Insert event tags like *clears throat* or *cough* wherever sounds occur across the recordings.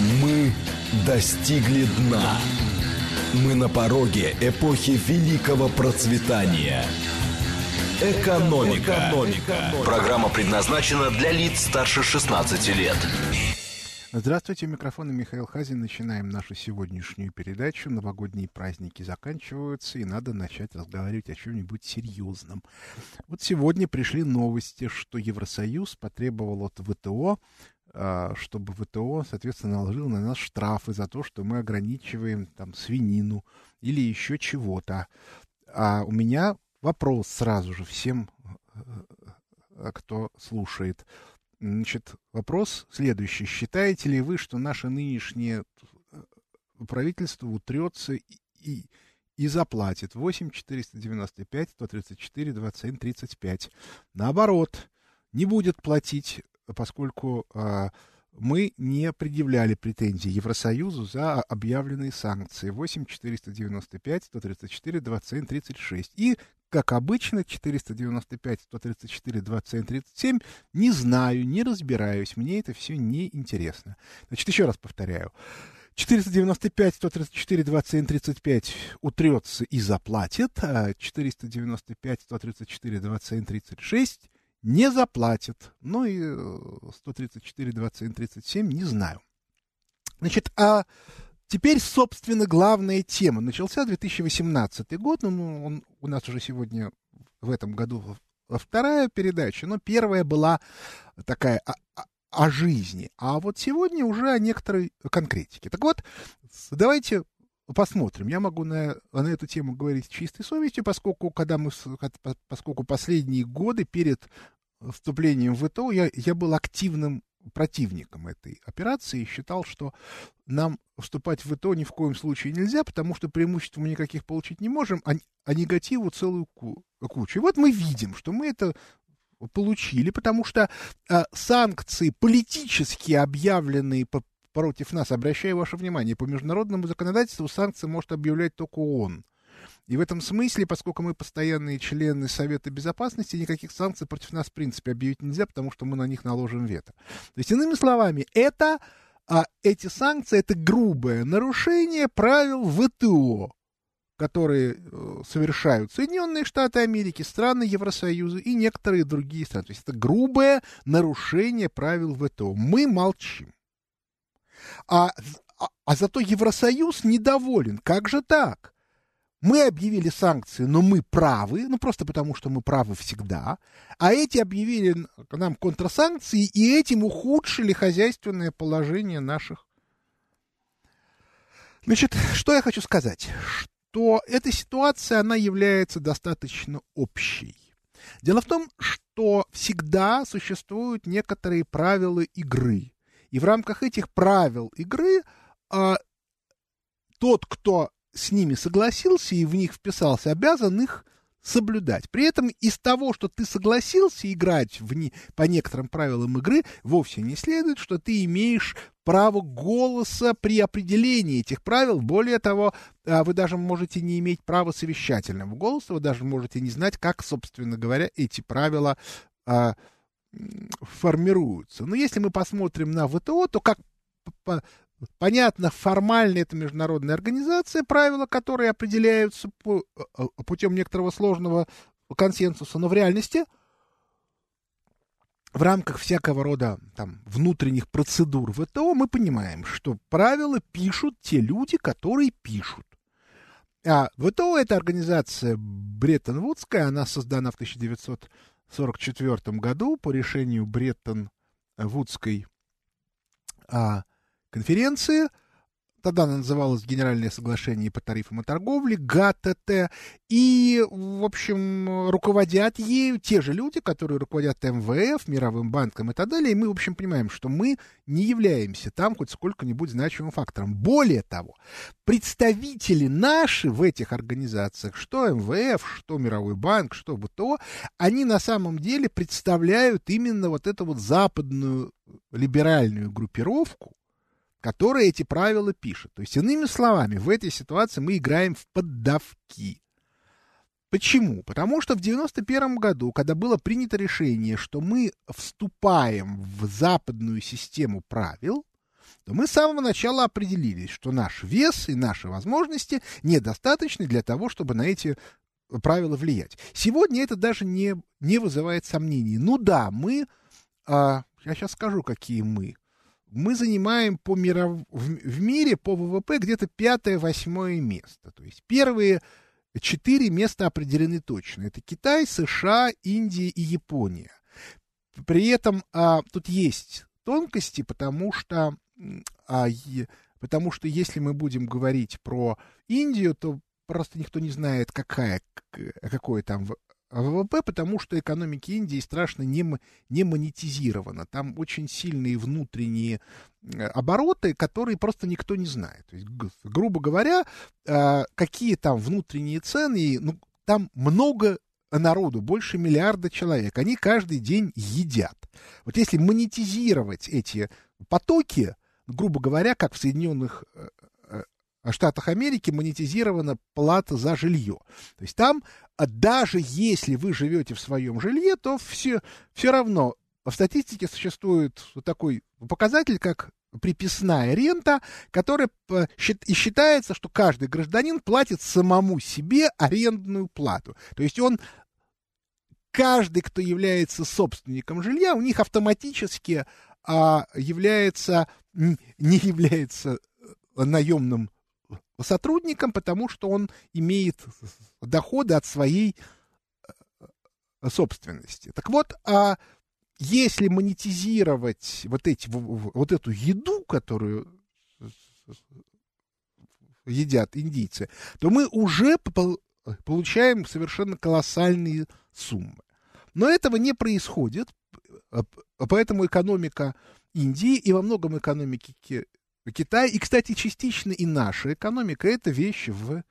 Мы достигли дна. Мы на пороге эпохи великого процветания. Экономика. Экономика. Программа предназначена для лиц старше 16 лет. Здравствуйте, у микрофона Михаил Хазин. Начинаем нашу сегодняшнюю передачу. Новогодние праздники заканчиваются, и надо начать разговаривать о чем-нибудь серьезном. Вот сегодня пришли новости, что Евросоюз потребовал от ВТО чтобы ВТО, соответственно, наложил на нас штрафы за то, что мы ограничиваем там свинину или еще чего-то. А у меня вопрос сразу же всем, э, кто слушает. Значит, вопрос следующий. Считаете ли вы, что наше нынешнее э, правительство утрется и, и, и заплатит 8 495 134 27 35? Наоборот, не будет платить поскольку а, мы не предъявляли претензий Евросоюзу за объявленные санкции 8 495 134 27 36 и как обычно, 495, 134, 27, 37, не знаю, не разбираюсь, мне это все не интересно. Значит, еще раз повторяю. 495, 134, 27, 35 утрется и заплатит, а 495, 134, 27, 36 не заплатит. Ну и 134, 27, 37 не знаю. Значит, а теперь, собственно, главная тема. Начался 2018 год, ну, он у нас уже сегодня в этом году вторая передача, но первая была такая о, о, о жизни, а вот сегодня уже о некоторой конкретике. Так вот, давайте посмотрим. Я могу на, на эту тему говорить с чистой совестью, поскольку, когда мы, поскольку последние годы перед вступлением в ВТО я, я был активным противником этой операции и считал, что нам вступать в ВТО ни в коем случае нельзя, потому что преимуществ мы никаких получить не можем, а, а негативу целую ку кучу. И вот мы видим, что мы это получили, потому что а, санкции, политически объявленные по, против нас, обращаю ваше внимание, по международному законодательству санкции может объявлять только ООН. И в этом смысле, поскольку мы постоянные члены Совета Безопасности, никаких санкций против нас, в принципе, объявить нельзя, потому что мы на них наложим вето. То есть, иными словами, это, а, эти санкции, это грубое нарушение правил ВТО, которые э, совершают Соединенные Штаты Америки, страны Евросоюза и некоторые другие страны. То есть это грубое нарушение правил ВТО. Мы молчим. А, а, а зато Евросоюз недоволен. Как же так? Мы объявили санкции, но мы правы, ну просто потому, что мы правы всегда, а эти объявили нам контрсанкции и этим ухудшили хозяйственное положение наших. Значит, что я хочу сказать? Что эта ситуация, она является достаточно общей. Дело в том, что всегда существуют некоторые правила игры. И в рамках этих правил игры а, тот, кто с ними согласился и в них вписался, обязан их соблюдать. При этом из того, что ты согласился играть в не, по некоторым правилам игры, вовсе не следует, что ты имеешь право голоса при определении этих правил. Более того, а, вы даже можете не иметь права совещательного голоса, вы даже можете не знать, как, собственно говоря, эти правила а, формируются. Но если мы посмотрим на ВТО, то как Понятно, формально это международная организация, правила которые определяются по, э, путем некоторого сложного консенсуса, но в реальности в рамках всякого рода там, внутренних процедур ВТО мы понимаем, что правила пишут те люди, которые пишут. А ВТО это организация Бреттон-Вудская, она создана в 1944 году по решению Бреттон-Вудской а, конференции Тогда она называлась Генеральное соглашение по тарифам и торговле, ГАТТ, и, в общем, руководят ею те же люди, которые руководят МВФ, Мировым банком и так далее, и мы, в общем, понимаем, что мы не являемся там хоть сколько-нибудь значимым фактором. Более того, представители наши в этих организациях, что МВФ, что Мировой банк, что ВТО, они на самом деле представляют именно вот эту вот западную либеральную группировку, которая эти правила пишет. То есть, иными словами, в этой ситуации мы играем в поддавки. Почему? Потому что в 91 году, когда было принято решение, что мы вступаем в западную систему правил, то мы с самого начала определились, что наш вес и наши возможности недостаточны для того, чтобы на эти правила влиять. Сегодня это даже не, не вызывает сомнений. Ну да, мы, а, я сейчас скажу, какие мы. Мы занимаем по миров, в, мире по ВВП где-то пятое-восьмое место. То есть первые четыре места определены точно. Это Китай, США, Индия и Япония. При этом а, тут есть тонкости, потому что, а, е, потому что если мы будем говорить про Индию, то просто никто не знает, какая, какое там ВВП, потому что экономика Индии страшно не, не монетизирована. Там очень сильные внутренние обороты, которые просто никто не знает. То есть, грубо говоря, а, какие там внутренние цены, ну, там много народу, больше миллиарда человек. Они каждый день едят. Вот если монетизировать эти потоки, грубо говоря, как в Соединенных э, Штатах Америки монетизирована плата за жилье. То есть там, а даже если вы живете в своем жилье, то все, все равно в статистике существует такой показатель, как приписная рента, которая и считается, что каждый гражданин платит самому себе арендную плату. То есть он, каждый, кто является собственником жилья, у них автоматически а, является, не является э, наемным сотрудникам, потому что он имеет доходы от своей э, собственности. Так вот, а если монетизировать вот, эти, вот эту еду, которую едят индийцы, то мы уже получаем совершенно колоссальные суммы. Но этого не происходит, э, поэтому экономика Индии и во многом экономики Китай, и, кстати, частично и наша экономика, это вещь в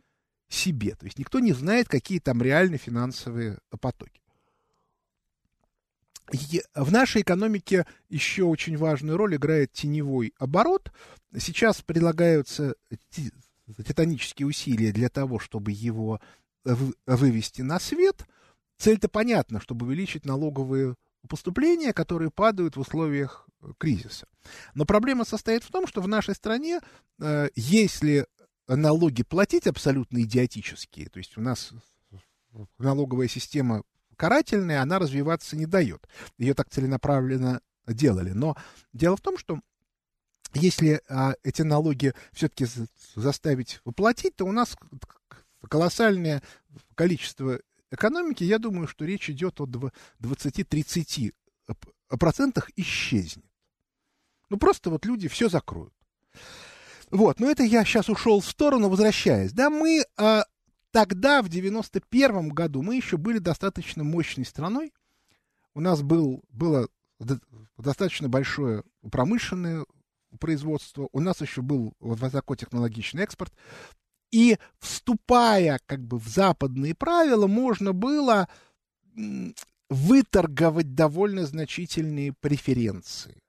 себе. То есть никто не знает, какие там реальные финансовые потоки. И в нашей экономике еще очень важную роль играет теневой оборот. Сейчас предлагаются титанические усилия для того, чтобы его вывести на свет. Цель-то понятна, чтобы увеличить налоговые поступления, которые падают в условиях кризиса. Но проблема состоит в том, что в нашей стране, э, если налоги платить абсолютно идиотические, то есть у нас налоговая система карательная, она развиваться не дает. Ее так целенаправленно делали. Но дело в том, что если а, эти налоги все-таки заставить выплатить, то у нас колоссальное количество экономики, я думаю, что речь идет о 20-30 процентах исчезнет. Ну, просто вот люди все закроют. Вот, но это я сейчас ушел в сторону, возвращаясь. Да, мы а, тогда, в 91-м году, мы еще были достаточно мощной страной. У нас был, было достаточно большое промышленное производство, у нас еще был высокотехнологичный экспорт. И вступая как бы в западные правила, можно было выторговать довольно значительные преференции.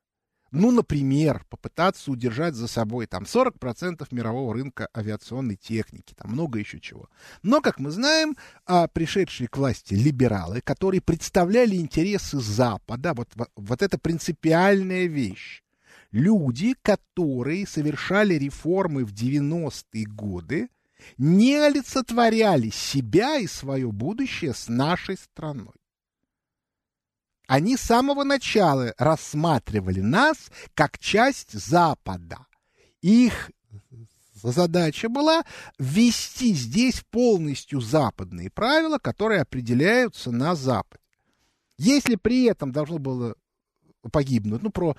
Ну, например, попытаться удержать за собой там 40% мирового рынка авиационной техники, там много еще чего. Но, как мы знаем, а, пришедшие к власти либералы, которые представляли интересы Запада, вот, вот это принципиальная вещь. Люди, которые совершали реформы в 90-е годы, не олицетворяли себя и свое будущее с нашей страной. Они с самого начала рассматривали нас как часть Запада. Их задача была ввести здесь полностью западные правила, которые определяются на Западе. Если при этом должно было погибнуть, ну, про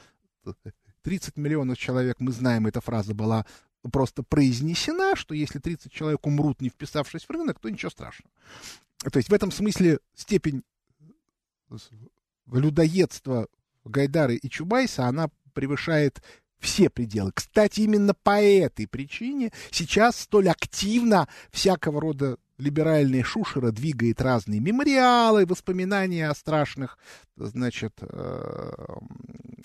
30 миллионов человек, мы знаем, эта фраза была просто произнесена, что если 30 человек умрут, не вписавшись в рынок, то ничего страшного. То есть в этом смысле степень людоедство Гайдары и Чубайса, она превышает все пределы. Кстати, именно по этой причине сейчас столь активно всякого рода либеральная шушера двигает разные мемориалы, воспоминания о страшных, значит, э,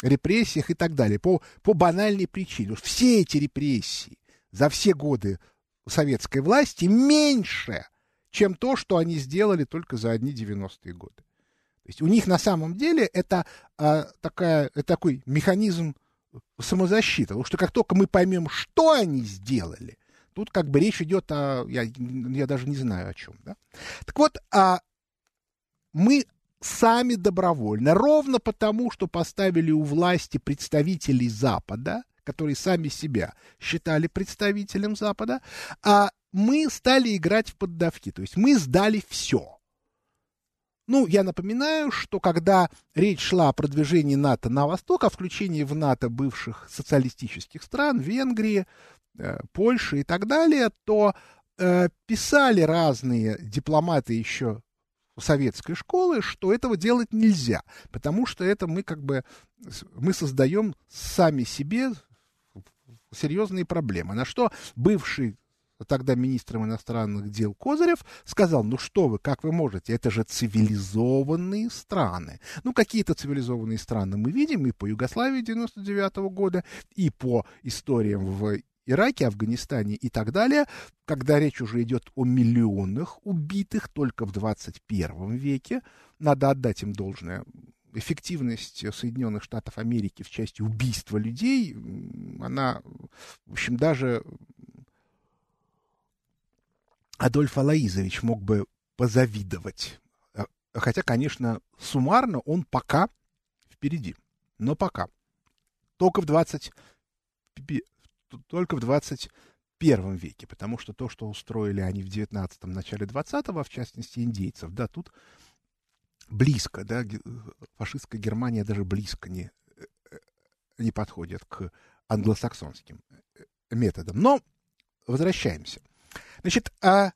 репрессиях и так далее. По, по банальной причине. Все эти репрессии за все годы советской власти меньше, чем то, что они сделали только за одни 90-е годы. То есть у них на самом деле это, а, такая, это такой механизм самозащита. Потому что как только мы поймем, что они сделали, тут как бы речь идет о... Я, я даже не знаю о чем. Да? Так вот, а мы сами добровольно, ровно потому, что поставили у власти представителей Запада, которые сами себя считали представителем Запада, а мы стали играть в поддавки. То есть мы сдали все. Ну, я напоминаю, что когда речь шла о продвижении НАТО на восток, о включении в НАТО бывших социалистических стран, Венгрии, э, Польши и так далее, то э, писали разные дипломаты еще советской школы, что этого делать нельзя, потому что это мы как бы мы создаем сами себе серьезные проблемы. На что бывший тогда министром иностранных дел Козырев сказал, ну что вы, как вы можете, это же цивилизованные страны. Ну, какие-то цивилизованные страны мы видим и по Югославии 99 -го года, и по историям в Ираке, Афганистане и так далее, когда речь уже идет о миллионах убитых только в 21 веке, надо отдать им должное. Эффективность Соединенных Штатов Америки в части убийства людей, она, в общем, даже Адольф Алаизович мог бы позавидовать. А, хотя, конечно, суммарно он пока впереди. Но пока. Только в 20 только в 21 веке, потому что то, что устроили они в 19-м, начале 20-го, в частности, индейцев, да, тут близко, да, фашистская Германия даже близко не, не подходит к англосаксонским методам. Но возвращаемся. Значит, а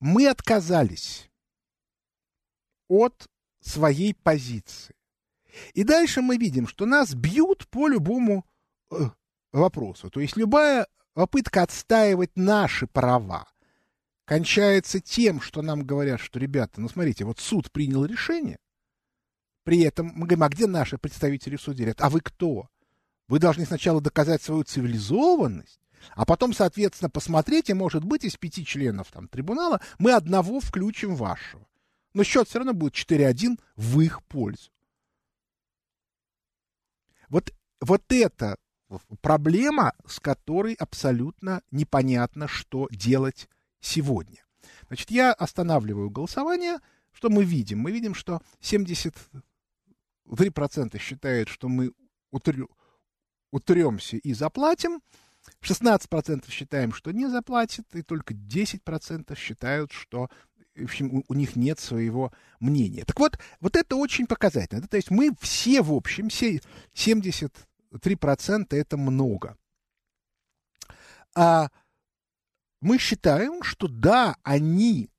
мы отказались от своей позиции. И дальше мы видим, что нас бьют по любому э, вопросу. То есть любая попытка отстаивать наши права кончается тем, что нам говорят, что, ребята, ну смотрите, вот суд принял решение, при этом мы говорим, а где наши представители в суде? Говорят, а вы кто? Вы должны сначала доказать свою цивилизованность, а потом, соответственно, посмотреть, и, может быть, из пяти членов там, трибунала мы одного включим вашего. Но счет все равно будет 4-1 в их пользу. Вот, вот это проблема, с которой абсолютно непонятно, что делать сегодня. Значит, я останавливаю голосование. Что мы видим? Мы видим, что 73% считают, что мы утрё, утремся и заплатим. 16% считаем, что не заплатит, и только 10% считают, что в общем, у, у них нет своего мнения. Так вот, вот это очень показательно. Да? То есть мы все, в общем, все 70 3% это много. А мы считаем, что да, они,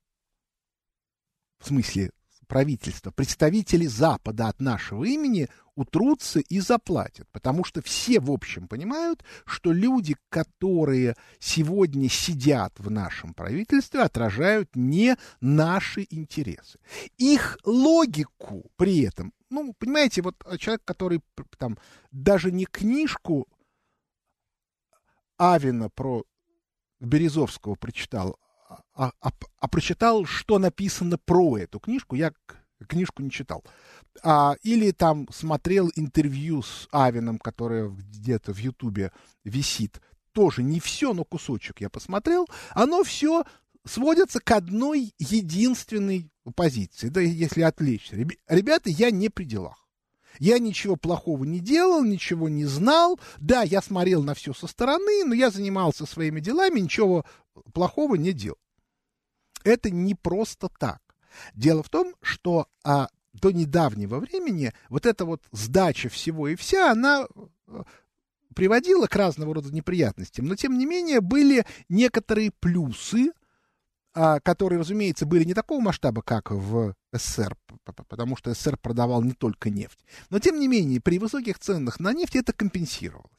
в смысле правительства, представители Запада от нашего имени утрутся и заплатят, потому что все, в общем, понимают, что люди, которые сегодня сидят в нашем правительстве, отражают не наши интересы. Их логику при этом ну, понимаете, вот человек, который там даже не книжку Авина про Березовского прочитал, а, а, а прочитал, что написано про эту книжку, я книжку не читал. А, или там смотрел интервью с Авином, которое где-то в Ютубе висит. Тоже не все, но кусочек я посмотрел. Оно все сводится к одной единственной позиции, да, если отвлечься. Ребята, я не при делах. Я ничего плохого не делал, ничего не знал. Да, я смотрел на все со стороны, но я занимался своими делами, ничего плохого не делал. Это не просто так. Дело в том, что а, до недавнего времени вот эта вот сдача всего и вся, она э, приводила к разного рода неприятностям. Но, тем не менее, были некоторые плюсы, а, которые, разумеется, были не такого масштаба, как в СССР, потому что СССР продавал не только нефть. Но, тем не менее, при высоких ценах на нефть это компенсировалось.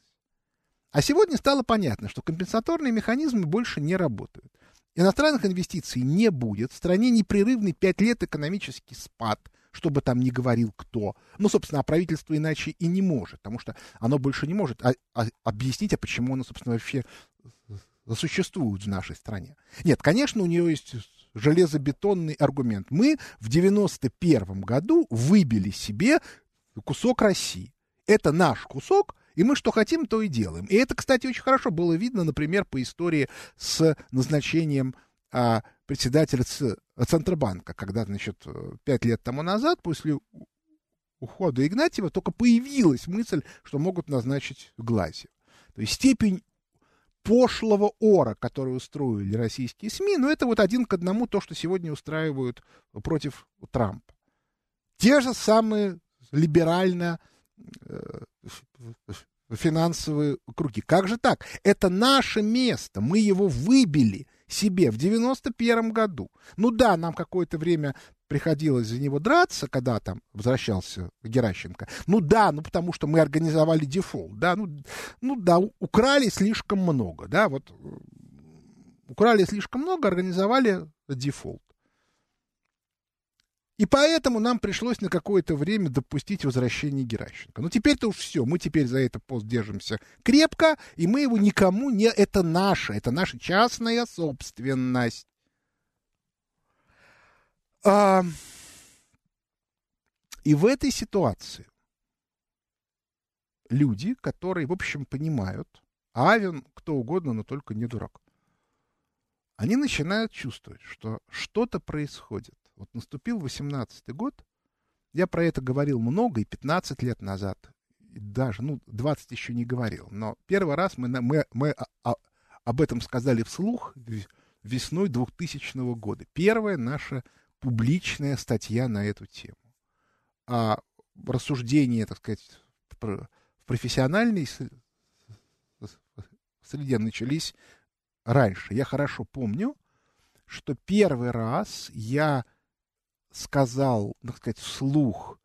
А сегодня стало понятно, что компенсаторные механизмы больше не работают. Иностранных инвестиций не будет, в стране непрерывный пять лет экономический спад, чтобы там не говорил кто. Ну, собственно, а правительство иначе и не может, потому что оно больше не может а, а, объяснить, а почему оно, собственно, вообще существуют в нашей стране. Нет, конечно, у нее есть железобетонный аргумент. Мы в 91 году выбили себе кусок России. Это наш кусок, И мы что хотим, то и делаем. И это, кстати, очень хорошо было видно, например, по истории с назначением а, председателя Центробанка, когда, значит, пять лет тому назад, после ухода Игнатьева, только появилась мысль, что могут назначить Глазьев. То есть степень пошлого ора, который устроили российские СМИ, но это вот один к одному то, что сегодня устраивают против Трампа. Те же самые либерально финансовые круги. Как же так? Это наше место, мы его выбили себе в 91 году. Ну да, нам какое-то время приходилось за него драться, когда там возвращался Геращенко. Ну да, ну потому что мы организовали дефолт, да, ну, ну да, украли слишком много, да, вот украли слишком много, организовали дефолт. И поэтому нам пришлось на какое-то время допустить возвращение Геращенко. Ну, теперь-то уж все, мы теперь за это пост держимся крепко, и мы его никому не... Это наше, это наша частная собственность. А, и в этой ситуации люди, которые, в общем, понимают, Авен, кто угодно, но только не дурак, они начинают чувствовать, что что-то происходит. Вот наступил 18-й год, я про это говорил много, и 15 лет назад, и даже, ну, 20 еще не говорил, но первый раз мы, мы, мы об этом сказали вслух весной 2000 года. Первая наша публичная статья на эту тему. А рассуждения, так сказать, в профессиональной среде начались раньше. Я хорошо помню, что первый раз я сказал, так сказать, вслух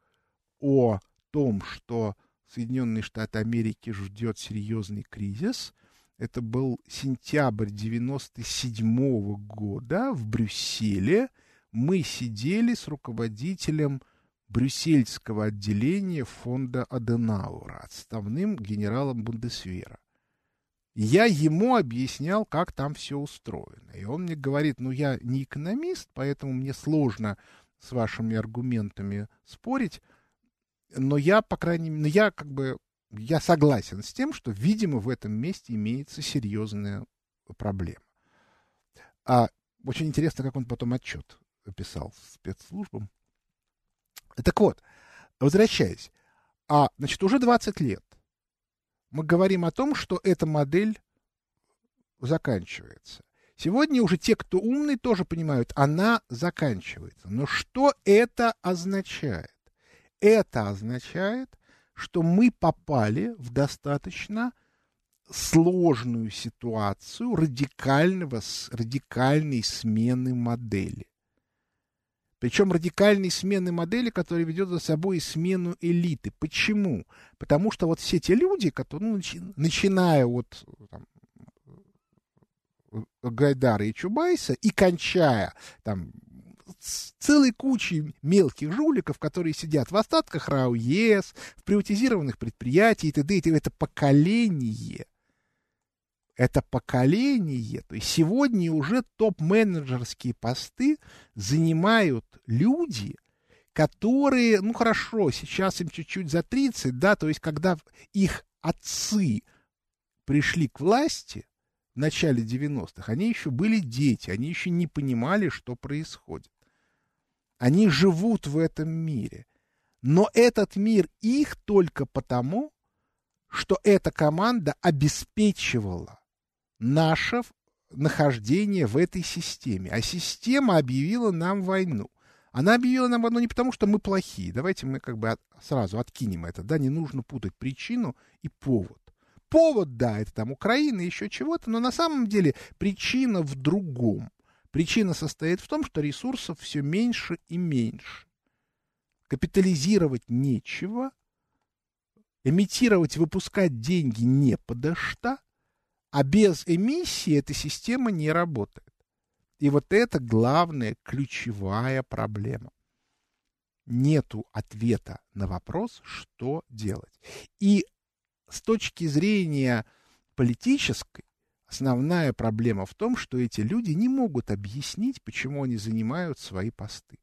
о том, что Соединенные Штаты Америки ждет серьезный кризис. Это был сентябрь 97 года в Брюсселе – мы сидели с руководителем брюссельского отделения фонда Аденаура, отставным генералом Бундесвера. Я ему объяснял, как там все устроено. И он мне говорит, ну я не экономист, поэтому мне сложно с вашими аргументами спорить, но я, по крайней мере, я как бы, я согласен с тем, что, видимо, в этом месте имеется серьезная проблема. А очень интересно, как он потом отчет писал спецслужбам. Так вот, возвращаясь, а, значит, уже 20 лет мы говорим о том, что эта модель заканчивается. Сегодня уже те, кто умный, тоже понимают, она заканчивается. Но что это означает? Это означает, что мы попали в достаточно сложную ситуацию радикального, радикальной смены модели. Причем радикальной смены модели, которая ведет за собой смену элиты. Почему? Потому что вот все те люди, которые, ну, начи, начиная от там, Гайдара и Чубайса и кончая там целой кучей мелких жуликов, которые сидят в остатках РАО ЕС, в приватизированных предприятиях и т.д. и Это поколение. Это поколение, то есть сегодня уже топ-менеджерские посты занимают люди, которые, ну хорошо, сейчас им чуть-чуть за 30, да, то есть когда их отцы пришли к власти в начале 90-х, они еще были дети, они еще не понимали, что происходит. Они живут в этом мире. Но этот мир их только потому, что эта команда обеспечивала наше нахождение в этой системе. А система объявила нам войну. Она объявила нам войну не потому, что мы плохие. Давайте мы как бы от, сразу откинем это. Да, не нужно путать причину и повод. Повод, да, это там Украина, еще чего-то, но на самом деле причина в другом. Причина состоит в том, что ресурсов все меньше и меньше. Капитализировать нечего, эмитировать, выпускать деньги не подо что – а без эмиссии эта система не работает. И вот это главная, ключевая проблема. Нету ответа на вопрос, что делать. И с точки зрения политической, основная проблема в том, что эти люди не могут объяснить, почему они занимают свои посты.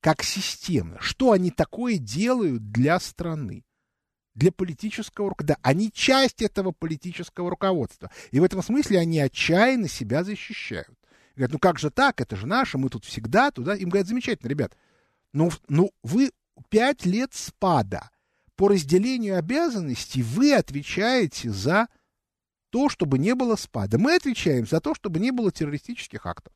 Как системно. Что они такое делают для страны. для политического руководства. Да, они часть этого политического руководства. И в этом смысле они отчаянно себя защищают. Говорят, ну как же так, это же наше, мы тут всегда туда. Им говорят, замечательно, ребят, ну, ну вы пять лет спада. По разделению обязанностей вы отвечаете за то, чтобы не было спада. Мы отвечаем за то, чтобы не было террористических актов.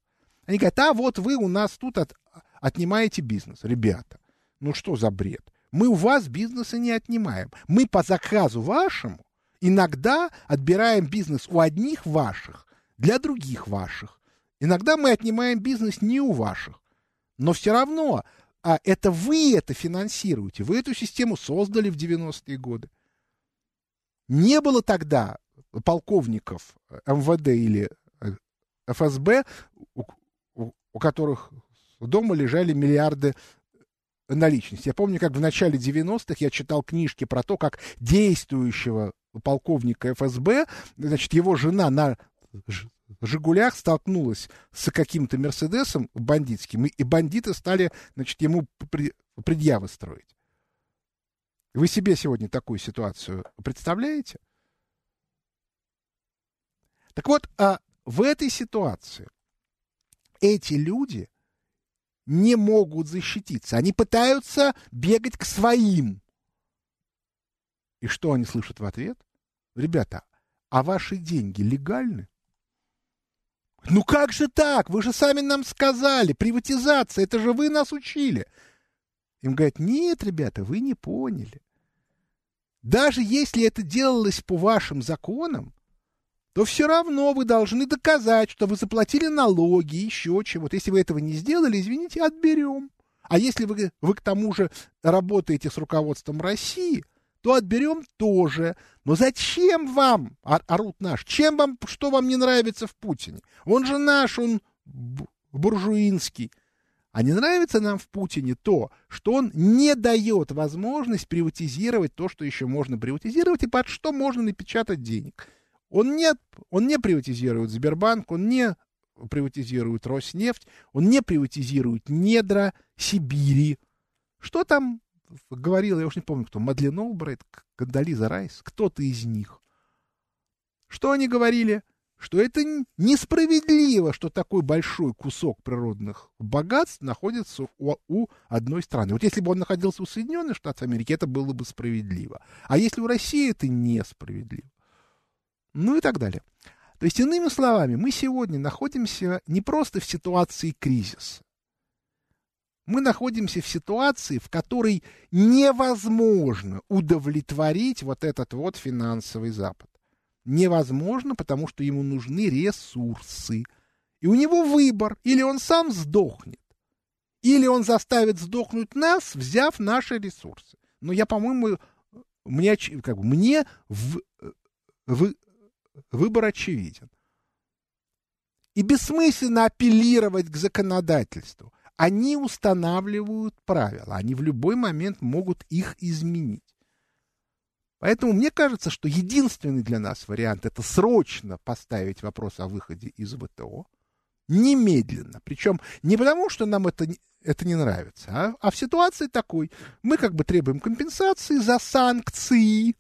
Они говорят, а вот вы у нас тут от, отнимаете бизнес. Ребята, ну что за бред? Мы у вас бизнеса не отнимаем. Мы по заказу вашему иногда отбираем бизнес у одних ваших для других ваших. Иногда мы отнимаем бизнес не у ваших. Но все равно а это вы это финансируете. Вы эту систему создали в 90-е годы. Не было тогда полковников МВД или э, ФСБ, у, у, у которых дома лежали миллиарды наличности. Я помню, как в начале 90-х я читал книжки про то, как действующего полковника ФСБ, значит, его жена на «Жигулях» столкнулась с каким-то «Мерседесом» бандитским, и, бандиты стали, значит, ему предъявы строить. Вы себе сегодня такую ситуацию представляете? Так вот, а в этой ситуации эти люди не могут защититься. Они пытаются бегать к своим. И что они слышат в ответ? Ребята, а ваши деньги легальны? Ну как же так? Вы же сами нам сказали, приватизация, это же вы нас учили. Им говорят, нет, ребята, вы не поняли. Даже если это делалось по вашим законам, то все равно вы должны доказать, что вы заплатили налоги, еще чего-то. Если вы этого не сделали, извините, отберем. А если вы, вы к тому же работаете с руководством России – то отберем тоже. Но зачем вам, орут наш, чем вам, что вам не нравится в Путине? Он же наш, он буржуинский. А не нравится нам в Путине то, что он не дает возможность приватизировать то, что еще можно приватизировать, и под что можно напечатать денег. Он не, он не приватизирует Сбербанк, он не приватизирует Роснефть, он не приватизирует недра Сибири. Что там говорила, я уж не помню кто, Мадлен Олбрайт, Кандализа Райс, кто-то из них. Что они говорили? Что это несправедливо, что такой большой кусок природных богатств находится у, у одной страны. Вот если бы он находился у Соединенных Штатов Америки, это было бы справедливо. А если у России, это несправедливо. Ну и так далее. То есть, иными словами, мы сегодня находимся не просто в ситуации кризиса, мы находимся в ситуации, в которой невозможно удовлетворить вот этот вот финансовый Запад. Невозможно, потому что ему нужны ресурсы. И у него выбор, или он сам сдохнет, или он заставит сдохнуть нас, взяв наши ресурсы. Но я, по-моему, мне, как бы, мне в, в, выбор очевиден. И бессмысленно апеллировать к законодательству они устанавливают правила, они в любой момент могут их изменить. Поэтому мне кажется, что единственный для нас вариант это срочно поставить вопрос о выходе из ВТО, немедленно. Причем не потому, что нам это, это не нравится, а, а в ситуации такой. Мы как бы требуем компенсации за санкции,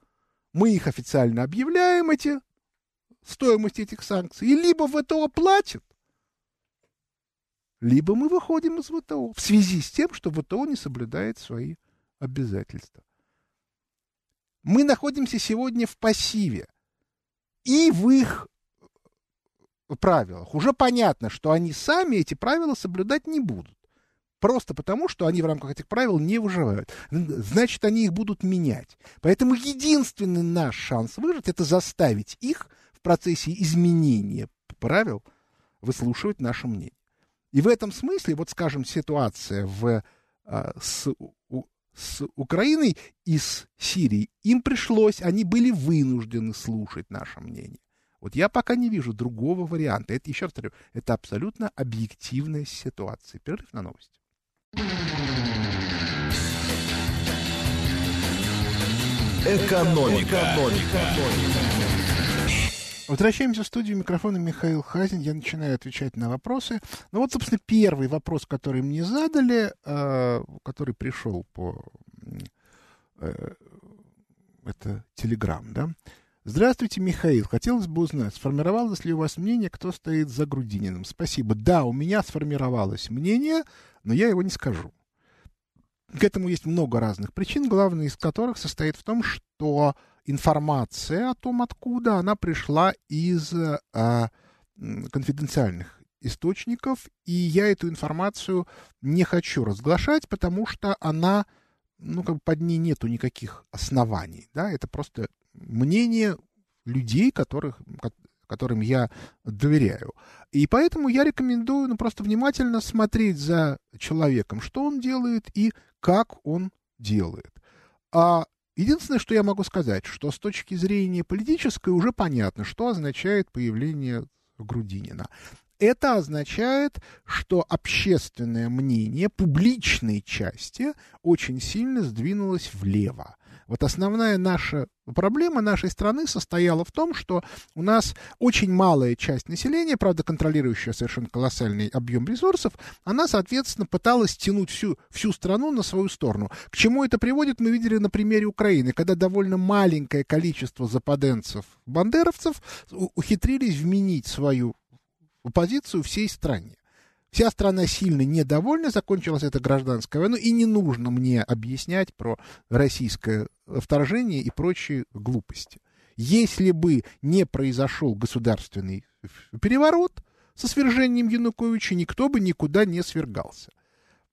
мы их официально объявляем, эти стоимость этих санкций, и либо ВТО платит, либо мы выходим из ВТО в связи с тем, что ВТО не соблюдает свои обязательства. Мы находимся сегодня в пассиве и в их правилах. Уже понятно, что они сами эти правила соблюдать не будут. Просто потому, что они в рамках этих правил не выживают. Значит, они их будут менять. Поэтому единственный наш шанс выжить – это заставить их в процессе изменения правил выслушивать наше мнение. И в этом смысле, вот скажем, ситуация в, а, с, с Украиной и с Сирией, им пришлось, они были вынуждены слушать наше мнение. Вот я пока не вижу другого варианта. Это, еще раз говорю, это абсолютно объективная ситуация. Перерыв на новости. Экономика. Экономика. Возвращаемся в студию микрофона Михаил Хазин. Я начинаю отвечать на вопросы. Ну вот, собственно, первый вопрос, который мне задали, э, который пришел по э, это Телеграм, да? Здравствуйте, Михаил. Хотелось бы узнать, сформировалось ли у вас мнение, кто стоит за Грудининым? Спасибо. Да, у меня сформировалось мнение, но я его не скажу. К этому есть много разных причин, главная из которых состоит в том, что информация о том, откуда она пришла из а, конфиденциальных источников, и я эту информацию не хочу разглашать, потому что она, ну, как бы под ней нету никаких оснований, да, это просто мнение людей, которых, которым я доверяю. И поэтому я рекомендую ну, просто внимательно смотреть за человеком, что он делает и как он делает. А единственное, что я могу сказать, что с точки зрения политической уже понятно, что означает появление Грудинина. Это означает, что общественное мнение публичной части очень сильно сдвинулось влево. Вот основная наша проблема нашей страны состояла в том, что у нас очень малая часть населения, правда, контролирующая совершенно колоссальный объем ресурсов, она, соответственно, пыталась тянуть всю, всю страну на свою сторону. К чему это приводит, мы видели на примере Украины, когда довольно маленькое количество западенцев, бандеровцев ухитрились вменить свою позицию всей стране. Вся страна сильно недовольна, закончилась эта гражданская война, и не нужно мне объяснять про российское вторжение и прочие глупости. Если бы не произошел государственный переворот со свержением Януковича, никто бы никуда не свергался.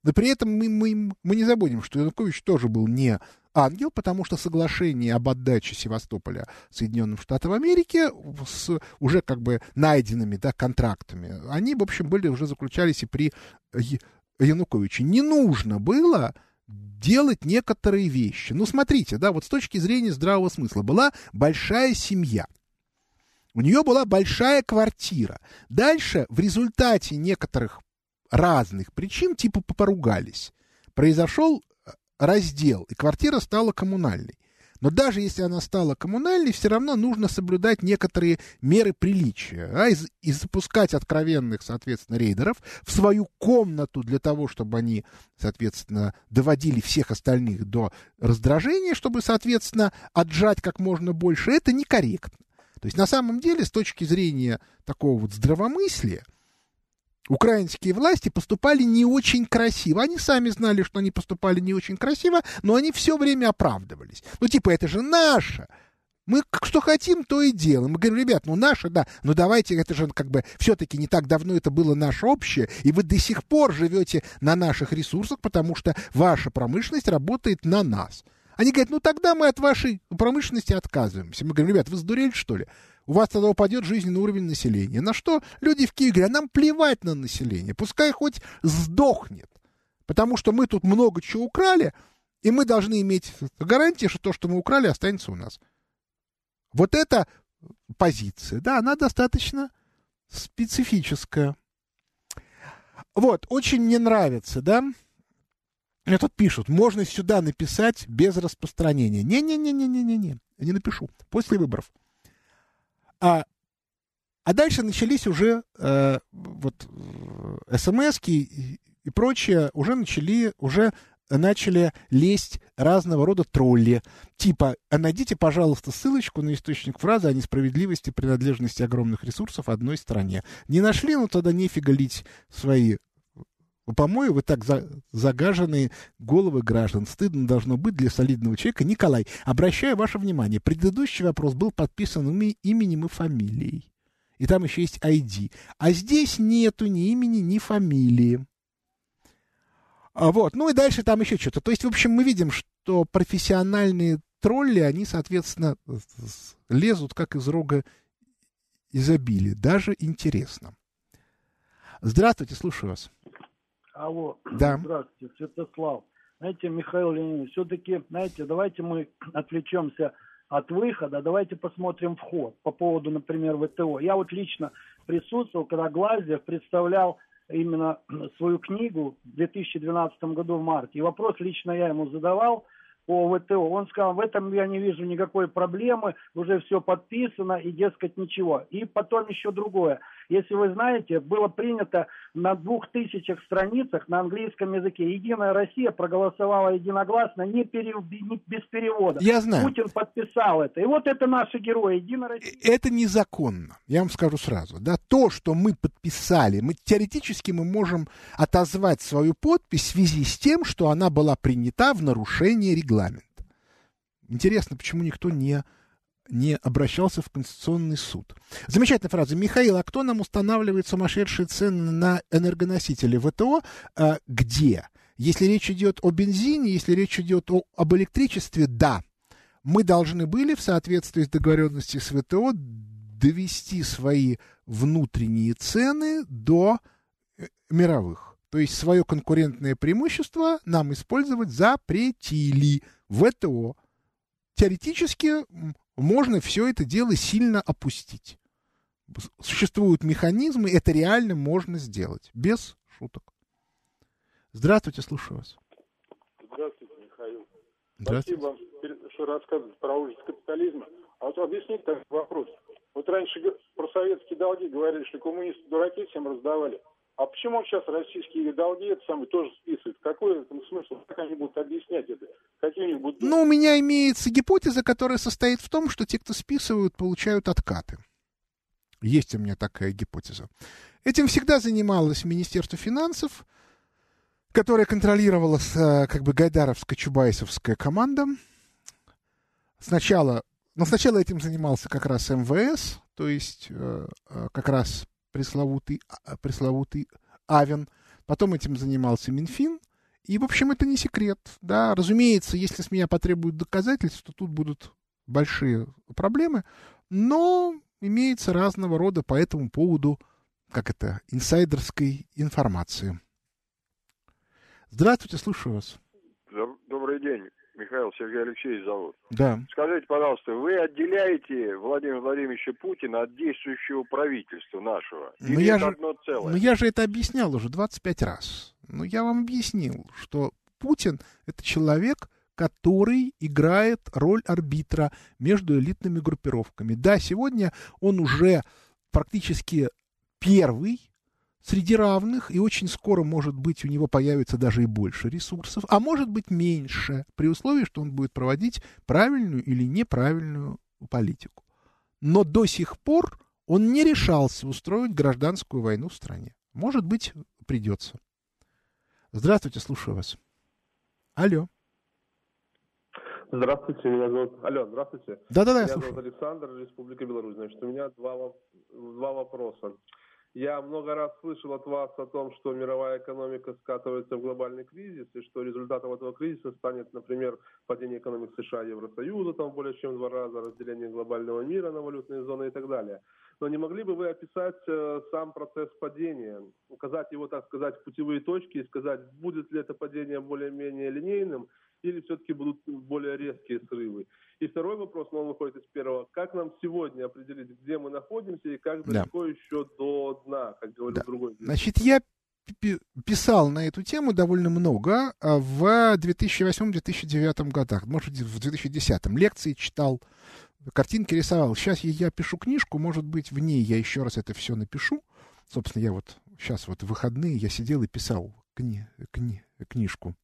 Но при этом мы, мы, мы не забудем, что Янукович тоже был не ангел, потому что соглашение об отдаче Севастополя Соединенным Штатам Америки с уже как бы найденными да, контрактами, они, в общем, были уже заключались и при Януковиче. Не нужно было делать некоторые вещи. Ну, смотрите, да, вот с точки зрения здравого смысла была большая семья. У нее была большая квартира. Дальше в результате некоторых разных причин, типа поругались, произошел раздел, и квартира стала коммунальной. Но даже если она стала коммунальной, все равно нужно соблюдать некоторые меры приличия а, и, и запускать откровенных, соответственно, рейдеров в свою комнату для того, чтобы они, соответственно, доводили всех остальных до раздражения, чтобы, соответственно, отжать как можно больше. Это некорректно. То есть на самом деле, с точки зрения такого вот здравомыслия, украинские власти поступали не очень красиво. Они сами знали, что они поступали не очень красиво, но они все время оправдывались. Ну, типа, это же наше. Мы что хотим, то и делаем. Мы говорим, ребят, ну наше, да, но давайте, это же как бы все-таки не так давно это было наше общее, и вы до сих пор живете на наших ресурсах, потому что ваша промышленность работает на нас. Они говорят, ну тогда мы от вашей промышленности отказываемся. Мы говорим, ребят, вы сдурели, что ли? У вас тогда упадет жизненный уровень населения. На что люди в Киеве говорят, нам плевать на население, пускай хоть сдохнет. Потому что мы тут много чего украли, и мы должны иметь гарантии, что то, что мы украли, останется у нас. Вот эта позиция, да, она достаточно специфическая. Вот, очень мне нравится, да, мне тут пишут, можно сюда написать без распространения. Не-не-не-не-не-не, не напишу. После выборов. А, а дальше начались уже э, вот э, смс и, и прочее, уже начали, уже начали лезть разного рода тролли. Типа, а найдите, пожалуйста, ссылочку на источник фразы о несправедливости принадлежности огромных ресурсов одной стране. Не нашли, ну тогда нефига лить свои по-моему, вы так за, загаженные головы граждан. Стыдно должно быть для солидного человека. Николай, обращаю ваше внимание, предыдущий вопрос был подписан именем и фамилией. И там еще есть ID. А здесь нету ни имени, ни фамилии. А вот. Ну и дальше там еще что-то. То есть, в общем, мы видим, что профессиональные тролли, они, соответственно, лезут как из рога изобилия. Даже интересно. Здравствуйте, слушаю вас. Алло. *clears throat* Да. Здравствуйте, Святослав. Знаете, Михаил Леонидович, все-таки, знаете, давайте мы *clears throat* отвлечемся от выхода, давайте посмотрим вход по поводу, например, ВТО. Я вот лично присутствовал, когда Глазьев представлял именно *clears throat* свою книгу в 2012 году в марте. И вопрос лично я ему задавал по ВТО. Он сказал, в этом я не вижу никакой проблемы, уже все подписано и, дескать, ничего. И потом еще другое. Если вы знаете, было принято на двух тысячах страницах на английском языке. Единая Россия проголосовала единогласно, не, пере, не без перевода. Я знаю. Путин подписал это. И вот это наши герои. Единая Россия. Это незаконно. Я вам скажу сразу. Да, то, что мы подписали, мы теоретически мы можем отозвать свою подпись в связи с тем, что она была принята в нарушение регламента. Интересно, почему никто не не обращался в Конституционный суд. Замечательная фраза. Михаил, а кто нам устанавливает сумасшедшие цены на энергоносители ВТО? А, где? Если речь идет о бензине, если речь идет о, об электричестве, да. Мы должны были в соответствии с договоренностью с ВТО довести свои внутренние цены до э, мировых. То есть свое конкурентное преимущество нам использовать запретили ВТО. Теоретически можно все это дело сильно опустить. Существуют механизмы, это реально можно сделать, без шуток. Здравствуйте, слушаю вас. Здравствуйте, Михаил. Здравствуйте. Спасибо вам, что рассказываете про ужас капитализма. А вот объясните такой вопрос. Вот раньше про советские долги говорили, что коммунисты дураки всем раздавали. А почему сейчас российские долги это самое тоже списывают? Какой этом смысл? Как они будут объяснять это? Какие у них будут... Ну, у меня имеется гипотеза, которая состоит в том, что те, кто списывают, получают откаты. Есть у меня такая гипотеза. Этим всегда занималось Министерство финансов, которое контролировало э, как бы Гайдаровско-Чубайсовская команда. Сначала, но сначала этим занимался как раз МВС, то есть э, э, как раз пресловутый, а, пресловутый Авен. Потом этим занимался Минфин. И, в общем, это не секрет. Да, разумеется, если с меня потребуют доказательств, то тут будут большие проблемы. Но имеется разного рода по этому поводу, как это, инсайдерской информации. Здравствуйте, слушаю вас. Добрый день. Михаил Сергей Алексеевич зовут. Да. Скажите, пожалуйста, вы отделяете Владимира Владимировича Путина от действующего правительства нашего? Ну я, же, одно целое? ну я же это объяснял уже 25 раз. Ну я вам объяснил, что Путин это человек, который играет роль арбитра между элитными группировками. Да, сегодня он уже практически первый среди равных, и очень скоро, может быть, у него появится даже и больше ресурсов, а может быть меньше, при условии, что он будет проводить правильную или неправильную политику. Но до сих пор он не решался устроить гражданскую войну в стране. Может быть, придется. Здравствуйте, слушаю вас. Алло. Здравствуйте, меня зовут... Алло, здравствуйте. Да-да-да, я Меня слушаю. зовут Александр, Республика Беларусь. Значит, у меня два, два вопроса. Я много раз слышал от вас о том, что мировая экономика скатывается в глобальный кризис, и что результатом этого кризиса станет, например, падение экономик США и Евросоюза, там более чем в два раза, разделение глобального мира на валютные зоны и так далее. Но не могли бы вы описать э, сам процесс падения, указать его, так сказать, путевые точки и сказать, будет ли это падение более-менее линейным, или все-таки будут более резкие срывы? И второй вопрос, но он выходит из первого. Как нам сегодня определить, где мы находимся и как далеко да. еще до дна, как говорил да. другой? Значит, я писал на эту тему довольно много а, в 2008-2009 годах, может в 2010. Лекции читал, картинки рисовал. Сейчас я пишу книжку, может быть, в ней я еще раз это все напишу. Собственно, я вот сейчас вот в выходные я сидел и писал кни, кни, книжку.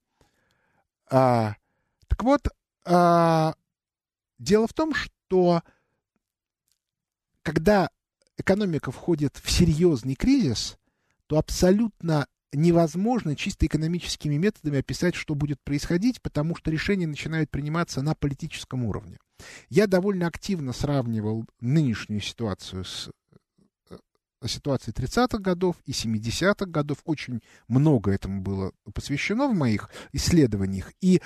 А, так вот, а, Дело в том, что когда экономика входит в серьезный кризис, то абсолютно невозможно чисто экономическими методами описать, что будет происходить, потому что решения начинают приниматься на политическом уровне. Я довольно активно сравнивал нынешнюю ситуацию с ситуации 30-х годов и 70-х годов. Очень много этому было посвящено в моих исследованиях. И,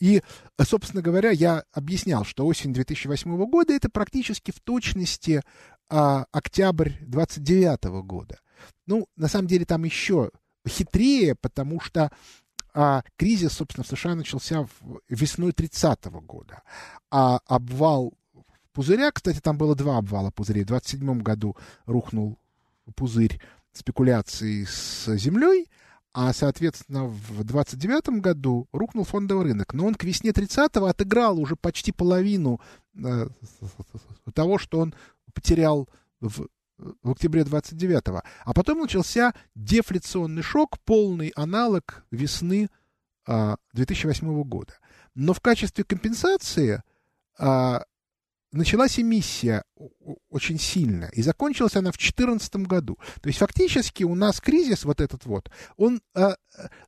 и, собственно говоря, я объяснял, что осень 2008 года это практически в точности а, октябрь 29 года. Ну, на самом деле там еще хитрее, потому что а, кризис, собственно, в США начался в, весной 30 года, а обвал пузыря. Кстати, там было два обвала пузырей. В 27 году рухнул пузырь спекуляций с землей, а, соответственно, в 29 году рухнул фондовый рынок. Но он к весне 30-го отыграл уже почти половину э, того, что он потерял в, в октябре 29-го. А потом начался дефляционный шок, полный аналог весны э, 2008 года. Но в качестве компенсации э, началась эмиссия очень сильно, и закончилась она в 2014 году. То есть фактически у нас кризис вот этот вот, он а,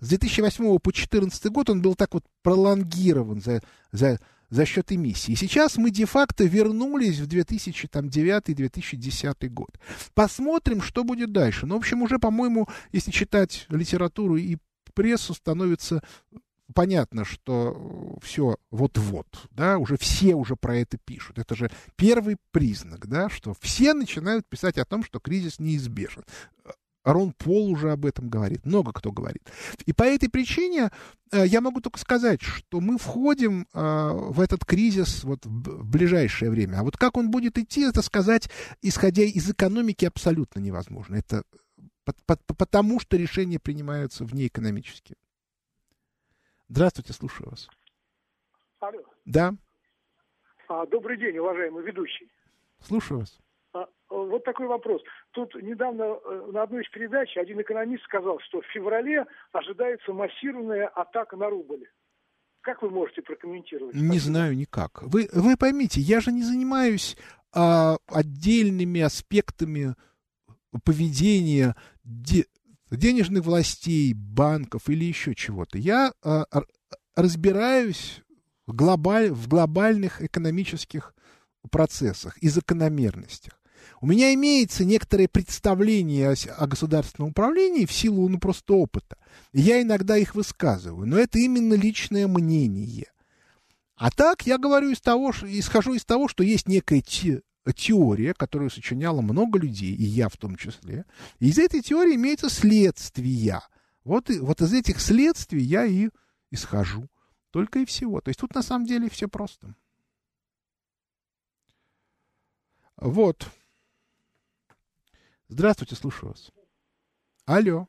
с 2008 по 2014 год он был так вот пролонгирован за, за, за счет эмиссии. И сейчас мы де-факто вернулись в 2009-2010 год. Посмотрим, что будет дальше. Ну, в общем, уже, по-моему, если читать литературу и прессу, становится понятно, что все вот-вот, да, уже все уже про это пишут. Это же первый признак, да, что все начинают писать о том, что кризис неизбежен. Рон Пол уже об этом говорит, много кто говорит. И по этой причине э, я могу только сказать, что мы входим э, в этот кризис вот в ближайшее время. А вот как он будет идти, это сказать, исходя из экономики, абсолютно невозможно. Это потому, что решения принимаются вне экономически. Здравствуйте, слушаю вас. Алло. Да. А, добрый день, уважаемый ведущий. Слушаю вас. А, вот такой вопрос. Тут недавно э, на одной из передач один экономист сказал, что в феврале ожидается массированная атака на рубль. Как вы можете прокомментировать? Не знаю никак. Вы, вы поймите, я же не занимаюсь а, отдельными аспектами поведения де, денежных властей, банков или еще чего-то. Я э, разбираюсь в, глобаль, в глобальных экономических процессах и закономерностях. У меня имеется некоторое представление о, государственном управлении в силу ну, просто опыта. Я иногда их высказываю, но это именно личное мнение. А так я говорю из того, исхожу из того, что есть некая теория, которую сочиняло много людей, и я в том числе. И из этой теории имеются следствия. Вот, и, вот из этих следствий я и исхожу. Только и всего. То есть тут на самом деле все просто. Вот. Здравствуйте, слушаю вас. Алло.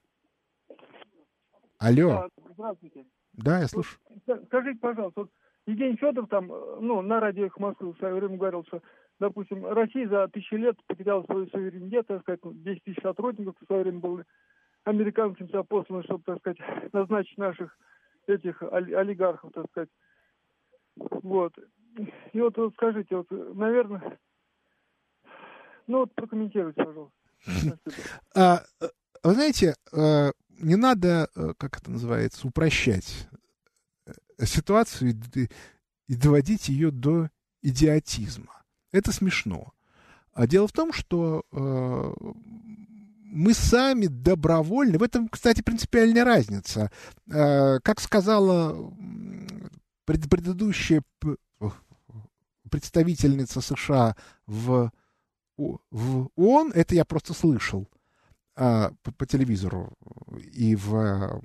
Алло. Здравствуйте. Да, я слушаю. Скажите, пожалуйста, вот Евгений Федоров там, ну, на радио «Эхо Москвы» в свое время говорил, что допустим, Россия за тысячи лет потеряла свою суверенитет, так сказать, 10 тысяч сотрудников в свое время были американцам посланы, чтобы, так сказать, *laughs* назначить наших этих олигархов, так сказать. Вот. И вот, вот скажите, вот, наверное, ну вот прокомментируйте, пожалуйста. А, вы знаете, э, не надо, э, как это называется, упрощать э, ситуацию и доводить ее до идиотизма. Это смешно. А дело в том, что э, мы сами добровольны. В этом, кстати, принципиальная разница. Э, как сказала пред, предыдущая представительница США в, в ООН, это я просто слышал э, по, по телевизору и в,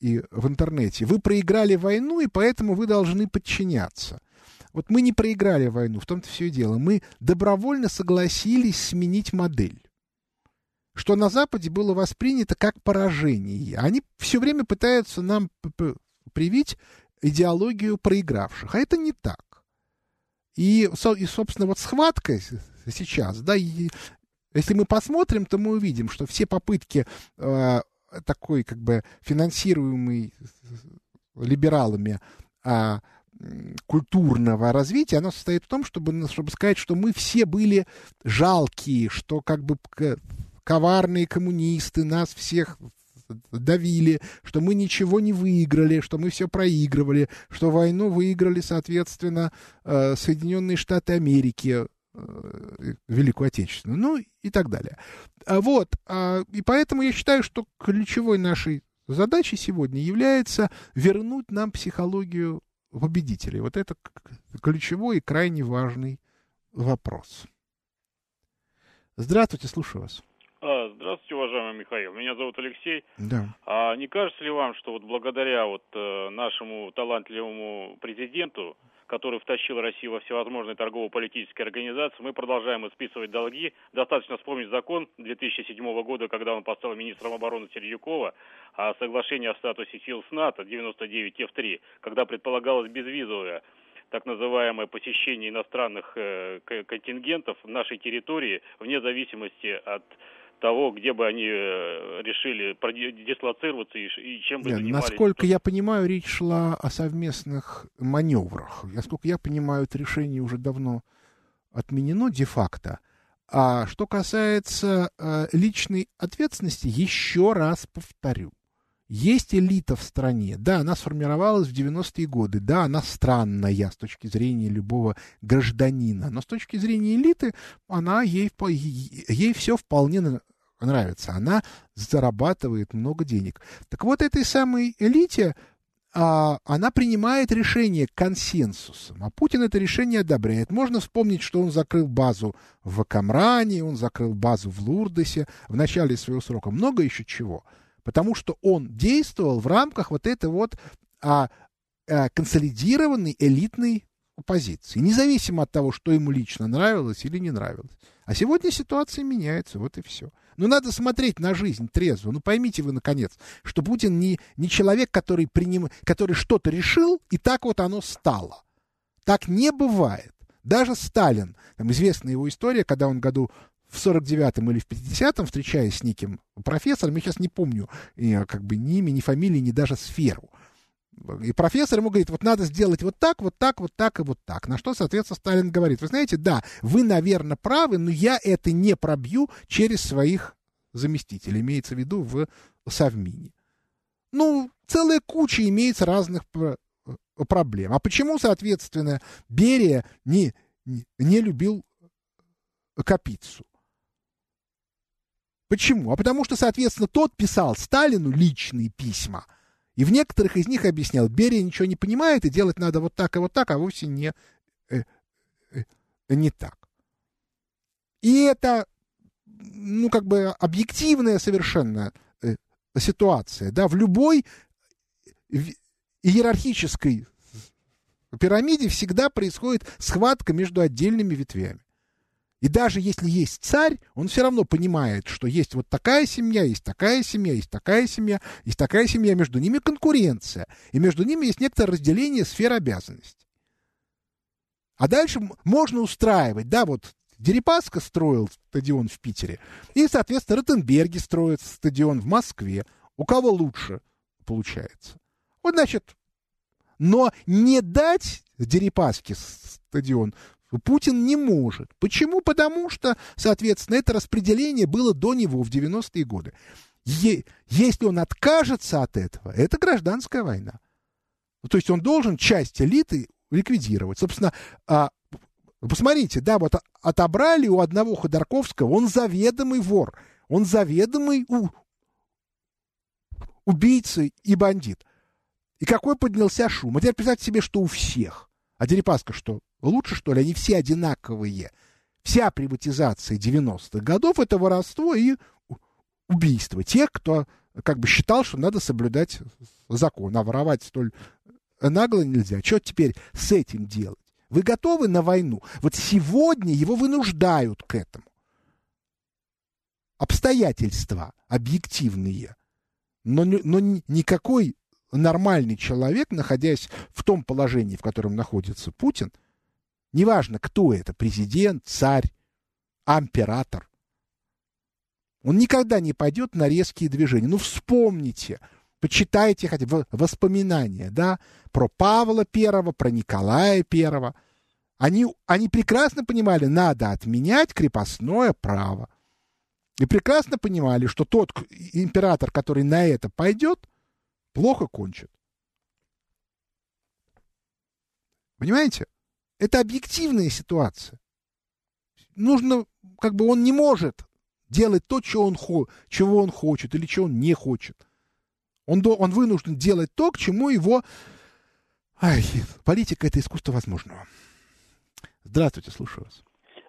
и в интернете. Вы проиграли войну, и поэтому вы должны подчиняться. Вот мы не проиграли войну, в том-то все и дело. Мы добровольно согласились сменить модель. Что на Западе было воспринято как поражение. Они все время пытаются нам привить идеологию проигравших. А это не так. И, и собственно, вот схватка сейчас, да, и если мы посмотрим, то мы увидим, что все попытки э, такой, как бы, финансируемый либералами э, культурного развития, оно состоит в том, чтобы, чтобы сказать, что мы все были жалкие, что как бы коварные коммунисты нас всех давили, что мы ничего не выиграли, что мы все проигрывали, что войну выиграли, соответственно, э, Соединенные Штаты Америки, э, Великую Отечественную, ну и так далее. А вот, а, и поэтому я считаю, что ключевой нашей задачей сегодня является вернуть нам психологию победителей. Вот это ключевой и крайне важный вопрос. Здравствуйте, слушаю вас. А, здравствуйте, уважаемый Михаил. Меня зовут Алексей. Да. А не кажется ли вам, что вот благодаря вот э, нашему талантливому президенту который втащил Россию во всевозможные торгово-политические организации, мы продолжаем исписывать долги. Достаточно вспомнить закон 2007 года, когда он поставил министром обороны Сердюкова, о соглашении о статусе сил с НАТО 99F3, когда предполагалось безвизовое так называемое посещение иностранных э, контингентов нашей территории вне зависимости от того, где бы они э, решили дислоцироваться и, и чем бы Нет, занимались. Насколько я понимаю, речь шла о совместных маневрах. Насколько я понимаю, это решение уже давно отменено де-факто. А что касается э, личной ответственности, еще раз повторю. Есть элита в стране. Да, она сформировалась в 90-е годы. Да, она странная с точки зрения любого гражданина. Но с точки зрения элиты, она ей, ей все вполне нравится. Она зарабатывает много денег. Так вот, этой самой элите а, она принимает решение консенсусом, а Путин это решение одобряет. Можно вспомнить, что он закрыл базу в Камране, он закрыл базу в Лурдесе в начале своего срока. Много еще чего. Потому что он действовал в рамках вот этой вот а, а, консолидированной элитной оппозиции, независимо от того, что ему лично нравилось или не нравилось. А сегодня ситуация меняется, вот и все. Ну, надо смотреть на жизнь трезво. Ну, поймите вы, наконец, что Путин не, не человек, который, приним... который что-то решил, и так вот оно стало. Так не бывает. Даже Сталин, там известна его история, когда он году в 49-м или в 50-м, встречаясь с неким профессором, я сейчас не помню как бы ни имя, ни фамилии, ни даже сферу, и профессор ему говорит, вот надо сделать вот так, вот так, вот так и вот так. На что, соответственно, Сталин говорит, вы знаете, да, вы, наверное, правы, но я это не пробью через своих заместителей, имеется в виду в Совмине. Ну, целая куча имеется разных проблем. А почему, соответственно, Берия не, не, не любил Капицу? Почему? А потому что, соответственно, тот писал Сталину личные письма – и в некоторых из них объяснял, Берия ничего не понимает, и делать надо вот так и вот так, а вовсе не, э, э, не так. И это, ну, как бы объективная совершенно э, ситуация, да, в любой иерархической пирамиде всегда происходит схватка между отдельными ветвями. И даже если есть царь, он все равно понимает, что есть вот такая семья, есть такая семья, есть такая семья, есть такая семья, между ними конкуренция, и между ними есть некоторое разделение сфер обязанностей. А дальше можно устраивать, да, вот Дерипаска строил стадион в Питере, и, соответственно, Ротенберги строит стадион в Москве. У кого лучше получается? Вот, значит, но не дать Дерипаске стадион Путин не может. Почему? Потому что, соответственно, это распределение было до него в 90-е годы. Е- если он откажется от этого, это гражданская война. То есть он должен часть элиты ликвидировать. Собственно, а, посмотрите, да, вот отобрали у одного Ходорковского, он заведомый вор, он заведомый у... убийца и бандит. И какой поднялся шум. А теперь представьте себе, что у всех. А Дерипаска что? Лучше, что ли, они все одинаковые. Вся приватизация 90-х годов — это воровство и убийство тех, кто как бы считал, что надо соблюдать закон, а воровать столь нагло нельзя. Что теперь с этим делать? Вы готовы на войну? Вот сегодня его вынуждают к этому. Обстоятельства объективные. Но, но никакой нормальный человек, находясь в том положении, в котором находится Путин, неважно, кто это, президент, царь, император, он никогда не пойдет на резкие движения. Ну, вспомните, почитайте хотя бы воспоминания, да, про Павла Первого, про Николая Первого. Они, они прекрасно понимали, надо отменять крепостное право. И прекрасно понимали, что тот император, который на это пойдет, плохо кончит. Понимаете? Это объективная ситуация. Нужно, как бы он не может делать то, что он, чего он хочет или чего он не хочет. Он, он вынужден делать то, к чему его... Ай, политика — это искусство возможного. Здравствуйте, слушаю вас.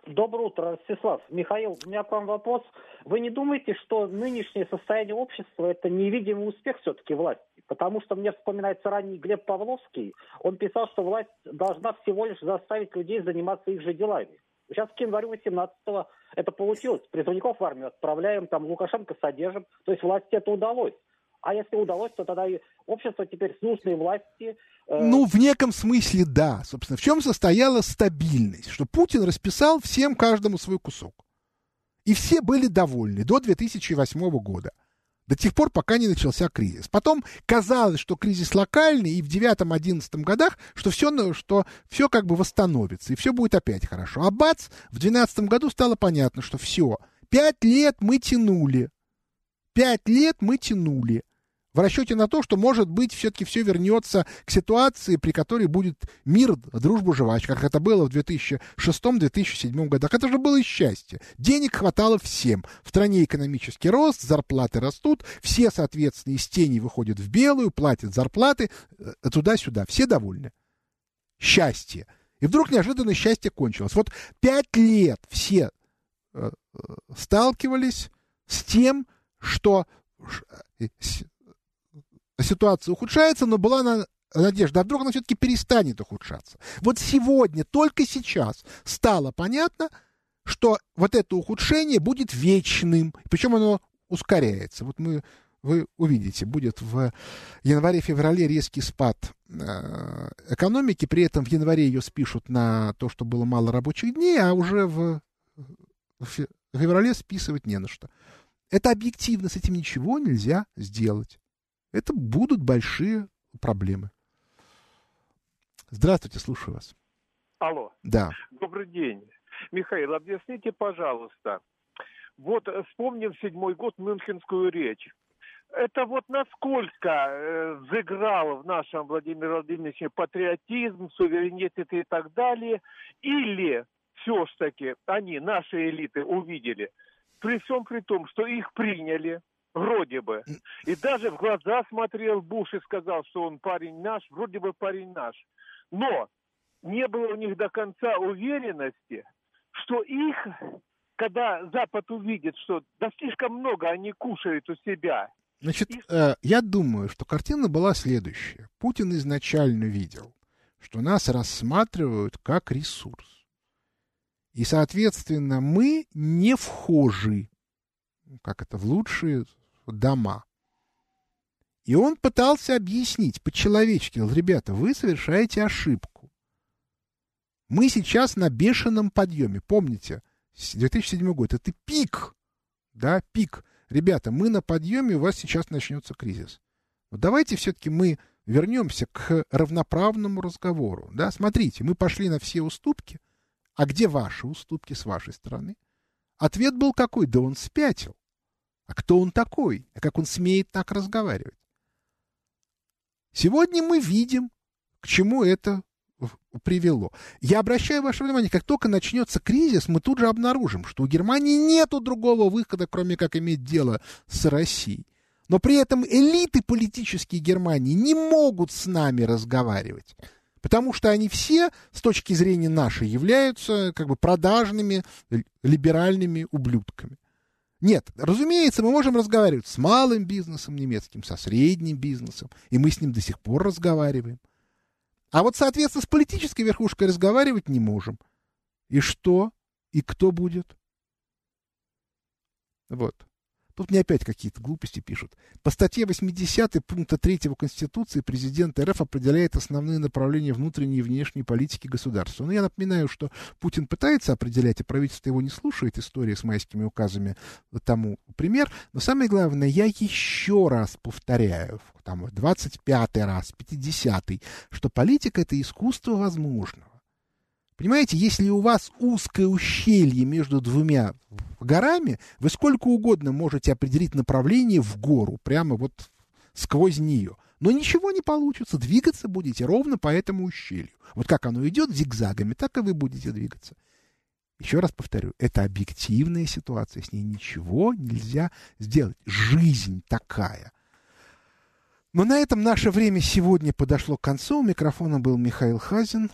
Доброе утро, Ростислав. Михаил, у меня к вам вопрос. Вы не думаете, что нынешнее состояние общества – это невидимый успех все-таки власти? Потому что мне вспоминается ранний Глеб Павловский. Он писал, что власть должна всего лишь заставить людей заниматься их же делами. Сейчас к январю 18-го это получилось. Призывников в армию отправляем, там Лукашенко содержим. То есть власти это удалось. А если удалось, то тогда и общество теперь с нужной власти... Э... Ну, в неком смысле, да. Собственно, в чем состояла стабильность? Что Путин расписал всем каждому свой кусок. И все были довольны до 2008 года. До тех пор, пока не начался кризис. Потом казалось, что кризис локальный, и в 9-11 годах, что все, что все как бы восстановится, и все будет опять хорошо. А бац, в 2012 году стало понятно, что все. Пять лет мы тянули. Пять лет мы тянули в расчете на то, что, может быть, все-таки все вернется к ситуации, при которой будет мир, дружба, жвачка, как это было в 2006-2007 годах. Это же было счастье. Денег хватало всем. В стране экономический рост, зарплаты растут, все, соответственно, из тени выходят в белую, платят зарплаты, э, туда-сюда. Все довольны. Счастье. И вдруг неожиданно счастье кончилось. Вот пять лет все э, э сталкивались с тем, что ситуация ухудшается, но была на надежда, а вдруг она все-таки перестанет ухудшаться. Вот сегодня, только сейчас стало понятно, что вот это ухудшение будет вечным, причем оно ускоряется. Вот мы, вы увидите, будет в январе-феврале резкий спад э, экономики, при этом в январе ее спишут на то, что было мало рабочих дней, а уже в, в феврале списывать не на что. Это объективно, с этим ничего нельзя сделать. Это будут большие проблемы. Здравствуйте, слушаю вас. Алло. Да. Добрый день. Михаил, объясните, пожалуйста. Вот вспомним седьмой год Мюнхенскую речь. Это вот насколько э, взыграл в нашем Владимире Владимировиче патриотизм, суверенитет и так далее, или все-таки они, наши элиты, увидели, при всем при том, что их приняли, Вроде бы. И даже в глаза смотрел Буш и сказал, что он парень наш, вроде бы парень наш. Но не было у них до конца уверенности, что их, когда Запад увидит, что да слишком много они кушают у себя. Значит, и... э, я думаю, что картина была следующая. Путин изначально видел, что нас рассматривают как ресурс. И, соответственно, мы не вхожи, как это, в лучшие дома. И он пытался объяснить по-человечески, ребята, вы совершаете ошибку. Мы сейчас на бешеном подъеме. Помните, 2007 год, это пик, да, пик. Ребята, мы на подъеме, у вас сейчас начнется кризис. Но давайте все-таки мы вернемся к равноправному разговору. Да, смотрите, мы пошли на все уступки. А где ваши уступки с вашей стороны? Ответ был какой? Да он спятил. А кто он такой? А как он смеет так разговаривать? Сегодня мы видим, к чему это привело. Я обращаю ваше внимание, как только начнется кризис, мы тут же обнаружим, что у Германии нет другого выхода, кроме как иметь дело с Россией. Но при этом элиты политические Германии не могут с нами разговаривать. Потому что они все, с точки зрения нашей, являются как бы продажными либеральными ублюдками. Нет, разумеется, мы можем разговаривать с малым бизнесом немецким, со средним бизнесом, и мы с ним до сих пор разговариваем. А вот, соответственно, с политической верхушкой разговаривать не можем. И что? И кто будет? Вот. Тут мне опять какие-то глупости пишут. По статье 80 пункта 3 Конституции президент РФ определяет основные направления внутренней и внешней политики государства. Но я напоминаю, что Путин пытается определять, и правительство его не слушает. История с майскими указами тому пример. Но самое главное, я еще раз повторяю, там, 25 раз, 50 что политика — это искусство возможного. Понимаете, если у вас узкое ущелье между двумя горами, вы сколько угодно можете определить направление в гору, прямо вот сквозь нее. Но ничего не получится, двигаться будете ровно по этому ущелью. Вот как оно идет зигзагами, так и вы будете двигаться. Еще раз повторю, это объективная ситуация, с ней ничего нельзя сделать. Жизнь такая. Но на этом наше время сегодня подошло к концу. У микрофона был Михаил Хазин.